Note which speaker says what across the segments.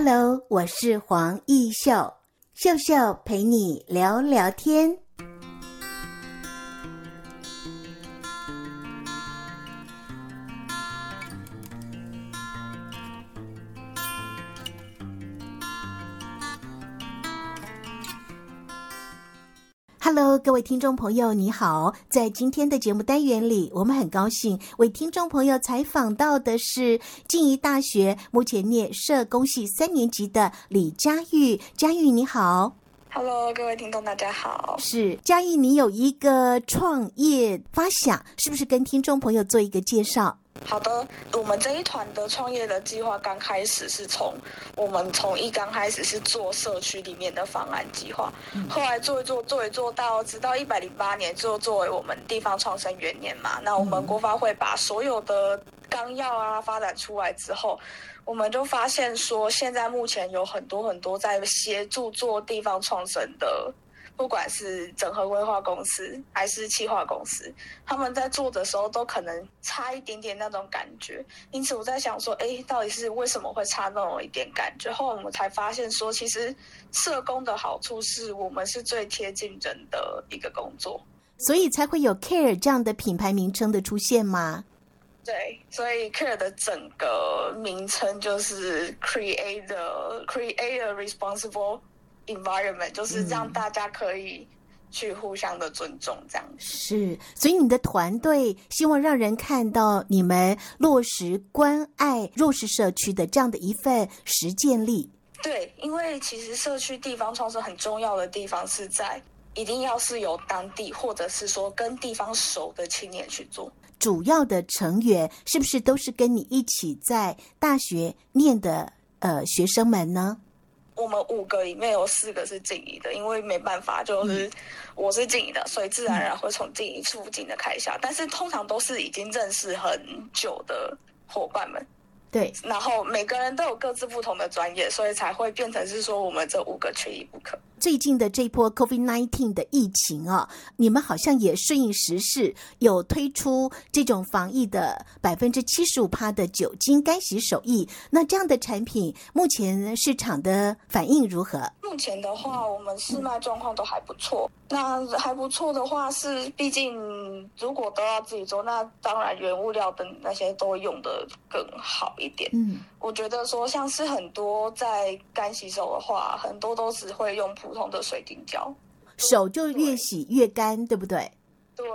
Speaker 1: Hello，我是黄艺秀，秀秀陪你聊聊天。Hello，各位听众朋友，你好！在今天的节目单元里，我们很高兴为听众朋友采访到的是静宜大学目前念社工系三年级的李佳玉。佳玉，你好
Speaker 2: ！Hello，各位听众，大家好！
Speaker 1: 是佳玉，你有一个创业发想，是不是跟听众朋友做一个介绍？
Speaker 2: 好的，我们这一团的创业的计划刚开始是从我们从一刚开始是做社区里面的方案计划，后来做一做做一做到直到一百零八年就作为我们地方创生元年嘛，那我们国发会把所有的纲要啊发展出来之后，我们就发现说现在目前有很多很多在协助做地方创生的。不管是整合规划公司还是企划公司，他们在做的时候都可能差一点点那种感觉。因此我在想说，哎，到底是为什么会差那么一点感觉？后来我们才发现说，其实社工的好处是我们是最贴近人的一个工作，
Speaker 1: 所以才会有 Care 这样的品牌名称的出现吗？
Speaker 2: 对，所以 Care 的整个名称就是 Create the Create a Responsible。Environment 就是让大家可以去互相的尊重，这样子。
Speaker 1: 是，所以你的团队希望让人看到你们落实关爱弱势社区的这样的一份实践力。
Speaker 2: 对，因为其实社区地方创生很重要的地方是在一定要是由当地或者是说跟地方熟的青年去做。
Speaker 1: 主要的成员是不是都是跟你一起在大学念的呃学生们呢？
Speaker 2: 我们五个里面有四个是静怡的，因为没办法，就是我是静怡的，所以自然而然会从静怡附近的开销。但是通常都是已经认识很久的伙伴们。
Speaker 1: 对，
Speaker 2: 然后每个人都有各自不同的专业，所以才会变成是说我们这五个缺一不可。
Speaker 1: 最近的这波 COVID-19 的疫情啊，你们好像也顺应时势，有推出这种防疫的百分之七十五趴的酒精干洗手液。那这样的产品，目前市场的反应如何？
Speaker 2: 目前的话，我们市卖状况都还不错。那还不错的话是，毕竟如果都要自己做，那当然原物料等那些都会用的更好一点。嗯，我觉得说像是很多在干洗手的话，很多都只会用普通的水晶胶，
Speaker 1: 手就越洗越干，对不对？
Speaker 2: 对，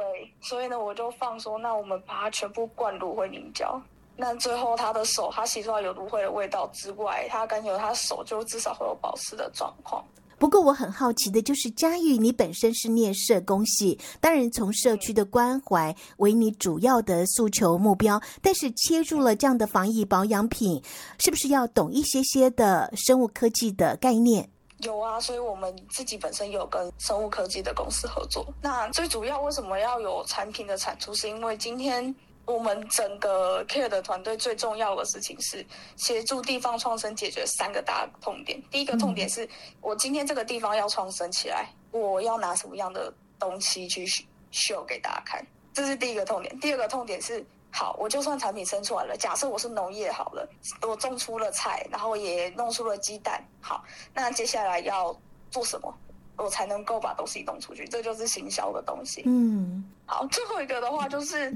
Speaker 2: 所以呢，我就放说，那我们把它全部灌芦荟凝胶，那最后他的手，他洗出来有芦荟的味道之外，他干有，他手就至少会有保湿的状况。
Speaker 1: 不过我很好奇的就是，佳玉，你本身是念社工系，当然从社区的关怀为你主要的诉求目标，但是切入了这样的防疫保养品，是不是要懂一些些的生物科技的概念？
Speaker 2: 有啊，所以我们自己本身有跟生物科技的公司合作。那最主要为什么要有产品的产出，是因为今天。我们整个 Care 的团队最重要的事情是协助地方创生解决三个大痛点。第一个痛点是我今天这个地方要创生起来，我要拿什么样的东西去秀给大家看，这是第一个痛点。第二个痛点是，好，我就算产品生出来了，假设我是农业好了，我种出了菜，然后也弄出了鸡蛋，好，那接下来要做什么，我才能够把东西弄出去？这就是行销的东西。嗯，好，最后一个的话就是。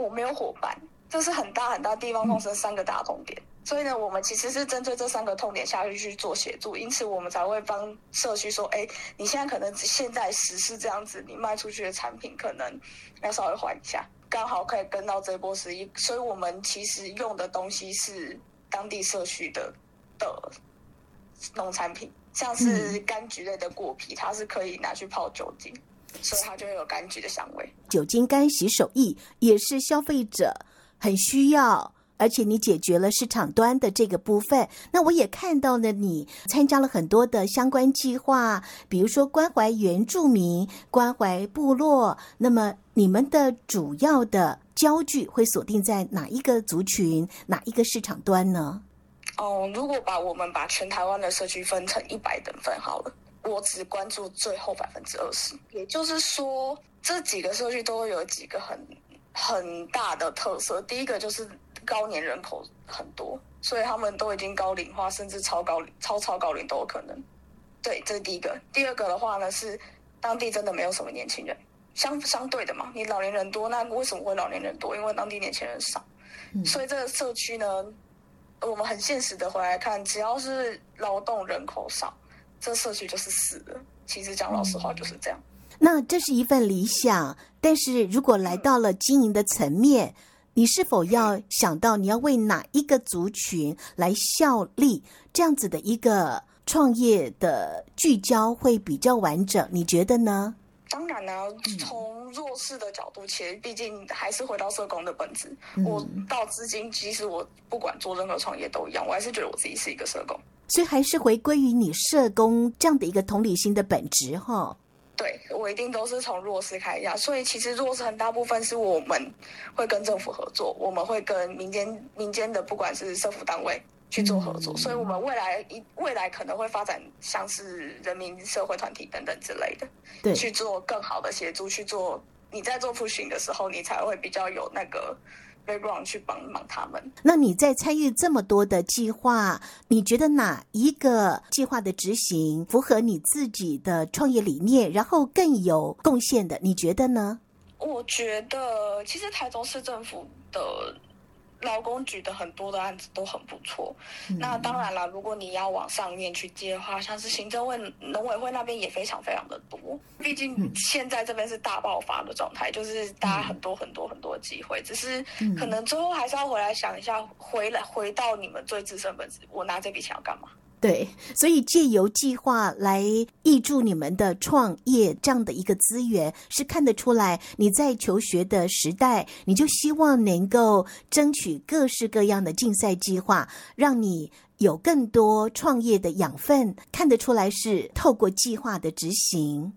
Speaker 2: 我没有伙伴，这是很大很大地方创生三个大痛点，所以呢，我们其实是针对这三个痛点下去去做协助，因此我们才会帮社区说，哎，你现在可能现在实施这样子，你卖出去的产品可能要稍微缓一下，刚好可以跟到这波十一，所以我们其实用的东西是当地社区的的农产品，像是柑橘类的果皮，它是可以拿去泡酒精。所以它就会有柑橘的香味。
Speaker 1: 酒精干洗手液也是消费者很需要，而且你解决了市场端的这个部分。那我也看到了你参加了很多的相关计划，比如说关怀原住民、关怀部落。那么你们的主要的焦距会锁定在哪一个族群、哪一个市场端呢？
Speaker 2: 哦，如果把我们把全台湾的社区分成一百等份好了。我只关注最后百分之二十，也就是说，这几个社区都会有几个很很大的特色。第一个就是高年人口很多，所以他们都已经高龄化，甚至超高龄、超超高龄都有可能。对，这是第一个。第二个的话呢，是当地真的没有什么年轻人，相相对的嘛，你老年人多，那为什么会老年人多？因为当地年轻人少。嗯、所以这个社区呢，我们很现实的回来看，只要是劳动人口少，这社区就是死的。其实讲老实话就是这样。
Speaker 1: 那这是一份理想，但是如果来到了经营的层面，你是否要想到你要为哪一个族群来效力？这样子的一个创业的聚焦会比较完整，你觉得呢？
Speaker 2: 当然呢、啊，从弱势的角度切，毕竟还是回到社工的本质。嗯、我到至今，其实我不管做任何创业都一样，我还是觉得我自己是一个社工。
Speaker 1: 所以还是回归于你社工这样的一个同理心的本质，哈。
Speaker 2: 对，我一定都是从弱势开始，所以其实弱势很大部分是我们会跟政府合作，我们会跟民间民间的不管是社福单位去做合作，嗯、所以我们未来一未来可能会发展像是人民社会团体等等之类的，对，去做更好的协助，去做你在做 pushing 的时候，你才会比较有那个。去帮忙他们。
Speaker 1: 那你在参与这么多的计划，你觉得哪一个计划的执行符合你自己的创业理念，然后更有贡献的？你觉得呢？
Speaker 2: 我觉得其实台中市政府的。劳工局的很多的案子都很不错，嗯、那当然了，如果你要往上面去接的话，像是行政会、农委会那边也非常非常的多。毕竟现在这边是大爆发的状态，就是大家很多很多很多的机会，只是可能最后还是要回来想一下，回来回到你们最自身本质，我拿这笔钱要干嘛？
Speaker 1: 对，所以借由计划来挹注你们的创业这样的一个资源，是看得出来你在求学的时代，你就希望能够争取各式各样的竞赛计划，让你有更多创业的养分。看得出来是透过计划的执行。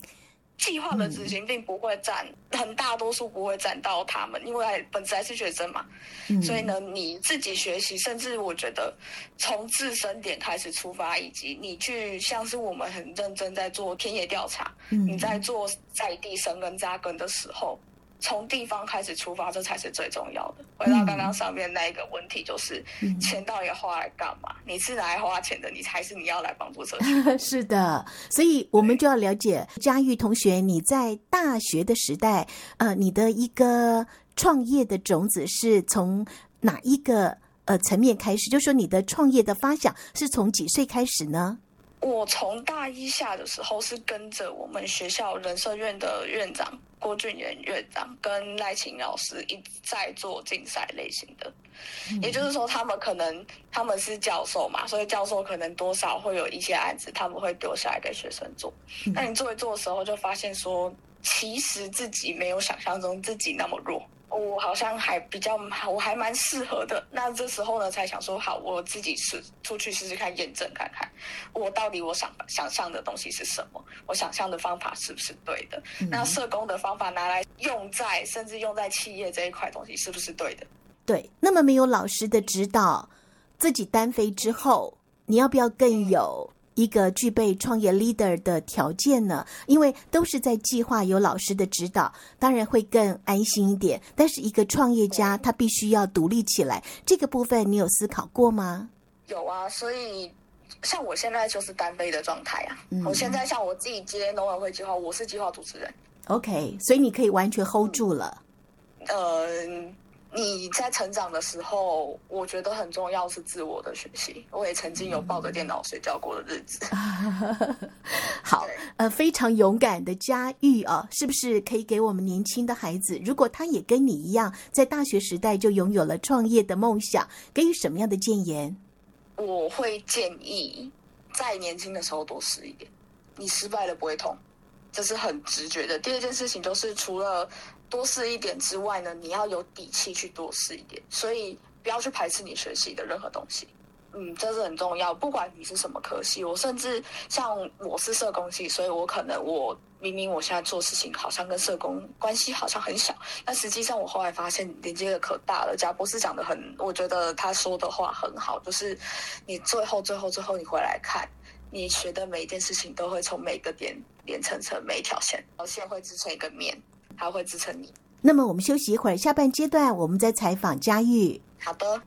Speaker 2: 计划的执行并不会占很大多数，不会占到他们，因为本身还是学生嘛。嗯、所以呢，你自己学习，甚至我觉得从自身点开始出发，以及你去像是我们很认真在做田野调查，嗯、你在做在地生根扎根的时候。从地方开始出发，这才是最重要的。回到刚刚上面那一个问题，就是、嗯、钱到底花来干嘛？你是来花钱的，你还是你要来帮助社区？
Speaker 1: 是的，所以我们就要了解佳玉同学，你在大学的时代，呃，你的一个创业的种子是从哪一个呃层面开始？就是说你的创业的发想是从几岁开始呢？
Speaker 2: 我从大一下的时候是跟着我们学校人社院的院长郭俊元院长跟赖琴老师一直在做竞赛类型的，嗯、也就是说他们可能他们是教授嘛，所以教授可能多少会有一些案子他们会丢下来给学生做。那、嗯、你做一做的时候就发现说，其实自己没有想象中自己那么弱。我好像还比较，我还蛮适合的。那这时候呢，才想说，好，我自己试出去试试看，验证看看，我到底我想想象的东西是什么，我想象的方法是不是对的？嗯、那社工的方法拿来用在，甚至用在企业这一块东西，是不是对的？
Speaker 1: 对。那么没有老师的指导，自己单飞之后，你要不要更有？一个具备创业 leader 的条件呢，因为都是在计划有老师的指导，当然会更安心一点。但是一个创业家他必须要独立起来，这个部分你有思考过吗？
Speaker 2: 有啊，所以像我现在就是单飞的状态啊。嗯、我现在像我自己接农委会计划，我是计划主持人。
Speaker 1: OK，所以你可以完全 hold 住了。
Speaker 2: 嗯。呃你在成长的时候，我觉得很重要是自我的学习。我也曾经有抱着电脑睡觉过的日子。
Speaker 1: 好，呃，非常勇敢的佳玉啊，是不是可以给我们年轻的孩子，如果他也跟你一样，在大学时代就拥有了创业的梦想，给予什么样的建言？
Speaker 2: 我会建议在年轻的时候多试一点，你失败了不会痛，这是很直觉的。第二件事情就是除了。多试一点之外呢，你要有底气去多试一点，所以不要去排斥你学习的任何东西。嗯，这是很重要。不管你是什么科系，我甚至像我是社工系，所以我可能我明明我现在做事情好像跟社工关系好像很小，但实际上我后来发现连接的可大了。贾博士讲的很，我觉得他说的话很好，就是你最后最后最后你回来看，你学的每一件事情都会从每个点连成成每一条线，而线会织成一个面。还会支撑你。
Speaker 1: 那么我们休息一会儿，下半阶段我们再采访佳玉。
Speaker 2: 好的。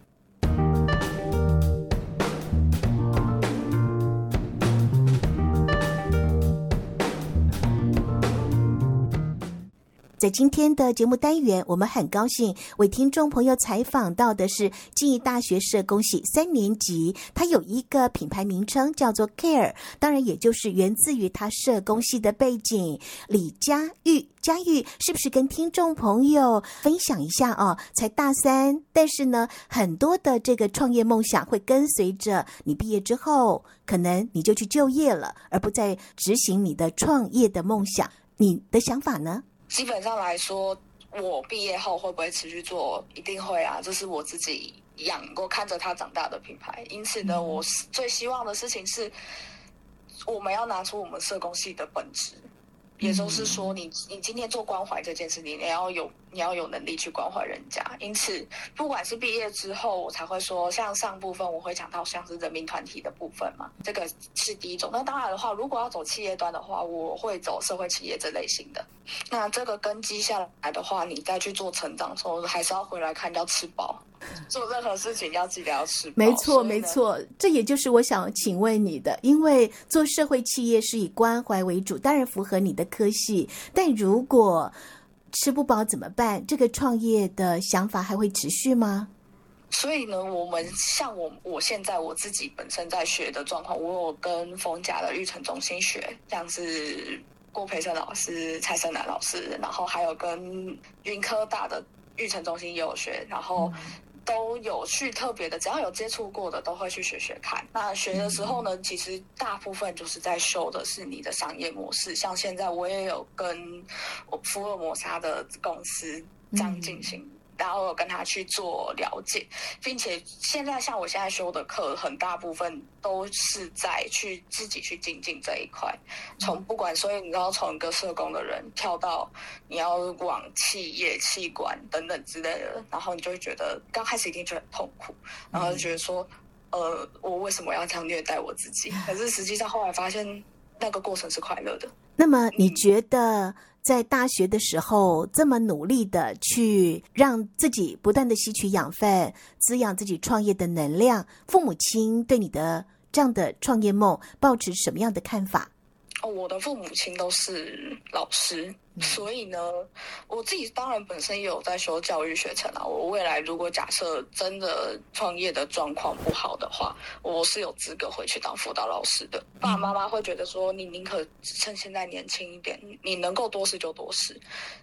Speaker 1: 在今天的节目单元，我们很高兴为听众朋友采访到的是静宜大学社工系三年级，他有一个品牌名称叫做 Care，当然也就是源自于他社工系的背景。李佳玉，佳玉是不是跟听众朋友分享一下哦？才大三，但是呢，很多的这个创业梦想会跟随着你毕业之后，可能你就去就业了，而不再执行你的创业的梦想。你的想法呢？
Speaker 2: 基本上来说，我毕业后会不会持续做？一定会啊！这是我自己养过、看着它长大的品牌。因此呢，我最希望的事情是，我们要拿出我们社工系的本质。也就是说你，你你今天做关怀这件事情，你要有你要有能力去关怀人家。因此，不管是毕业之后，我才会说，像上部分我会讲到像是人民团体的部分嘛，这个是第一种。那当然的话，如果要走企业端的话，我会走社会企业这类型的。那这个根基下来的话，你再去做成长的时候，还是要回来看要吃饱。做任何事情要记得要吃饱。
Speaker 1: 没错，没错，这也就是我想请问你的，因为做社会企业是以关怀为主，当然符合你的科系。但如果吃不饱怎么办？这个创业的想法还会持续吗？
Speaker 2: 所以呢，我们像我我现在我自己本身在学的状况，我有跟逢甲的育成中心学，像是郭培生老师、蔡胜男老师，然后还有跟云科大的育成中心也有学，然后。嗯都有去特别的，只要有接触过的，都会去学学看。那学的时候呢，其实大部分就是在修的是你的商业模式。像现在我也有跟福尔摩沙的公司这样进行。然后有跟他去做了解，并且现在像我现在修的课，很大部分都是在去自己去精进这一块。从不管，所以你要从一个社工的人跳到你要往企业、企管等等之类的，然后你就会觉得刚开始一定就很痛苦，然后就觉得说，呃，我为什么要这样虐待我自己？可是实际上后来发现，那个过程是快乐的。
Speaker 1: 那么你觉得？在大学的时候，这么努力的去让自己不断的吸取养分，滋养自己创业的能量，父母亲对你的这样的创业梦抱持什么样的看法？
Speaker 2: 哦，我的父母亲都是老师。所以呢，我自己当然本身也有在修教育学程啊。我未来如果假设真的创业的状况不好的话，我是有资格回去当辅导老师的。爸爸妈妈会觉得说，你宁可趁现在年轻一点，你能够多试就多试，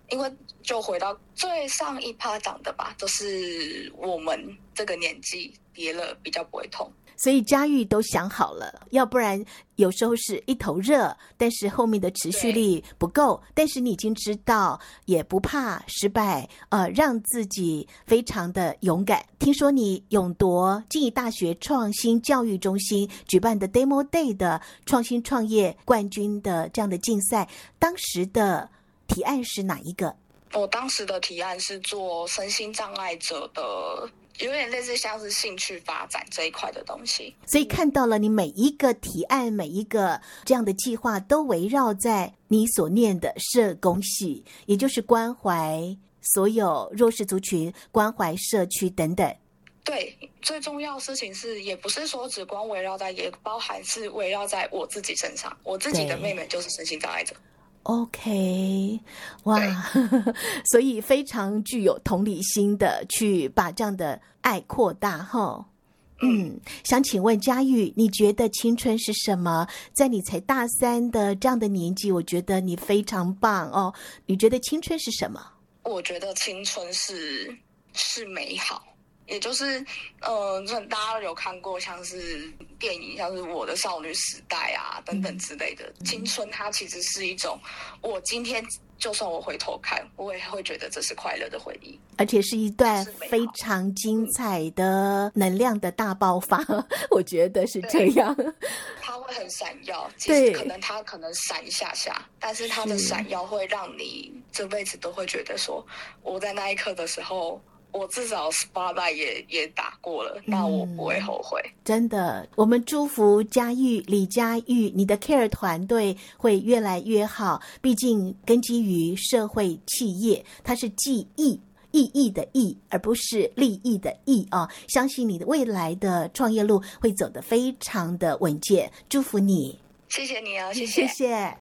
Speaker 2: 因为就回到最上一趴讲的吧，就是我们这个年纪跌了比较不会痛。
Speaker 1: 所以佳玉都想好了，要不然有时候是一头热，但是后面的持续力不够。但是你已经知道，也不怕失败，呃，让自己非常的勇敢。听说你勇夺静宜大学创新教育中心举办的 Demo Day 的创新创业冠军的这样的竞赛，当时的提案是哪一个？
Speaker 2: 我当时的提案是做身心障碍者的。有点类似像是兴趣发展这一块的东西，
Speaker 1: 所以看到了你每一个提案，每一个这样的计划都围绕在你所念的社工系，也就是关怀所有弱势族群、关怀社区等等。
Speaker 2: 对，最重要的事情是，也不是说只光围绕在，也包含是围绕在我自己身上。我自己的妹妹就是身心障碍者。
Speaker 1: OK，哇，所以非常具有同理心的去把这样的爱扩大哈。嗯，想请问佳玉，你觉得青春是什么？在你才大三的这样的年纪，我觉得你非常棒哦。你觉得青春是什么？
Speaker 2: 我觉得青春是是美好。也就是，呃，大家有看过像是电影，像是《我的少女时代》啊等等之类的。青春它其实是一种，我今天就算我回头看，我也会觉得这是快乐的回忆，
Speaker 1: 而且是一段非常精彩的能量的大爆发。我觉得是这样，
Speaker 2: 它会很闪耀。其实可能它可能闪一下下，但是它的闪耀会让你这辈子都会觉得说，我在那一刻的时候。我至少 spotlight 也也打过了，那我不会后悔。
Speaker 1: 嗯，真的，我们祝福佳玉李佳玉，你的 Care 团队会越来越好。毕竟根基于社会企业，它是记忆意义的意，而不是利益的益啊！相信你的未来的创业路会走得非常的稳健，祝福你。
Speaker 2: 谢谢你啊，谢谢。谢谢。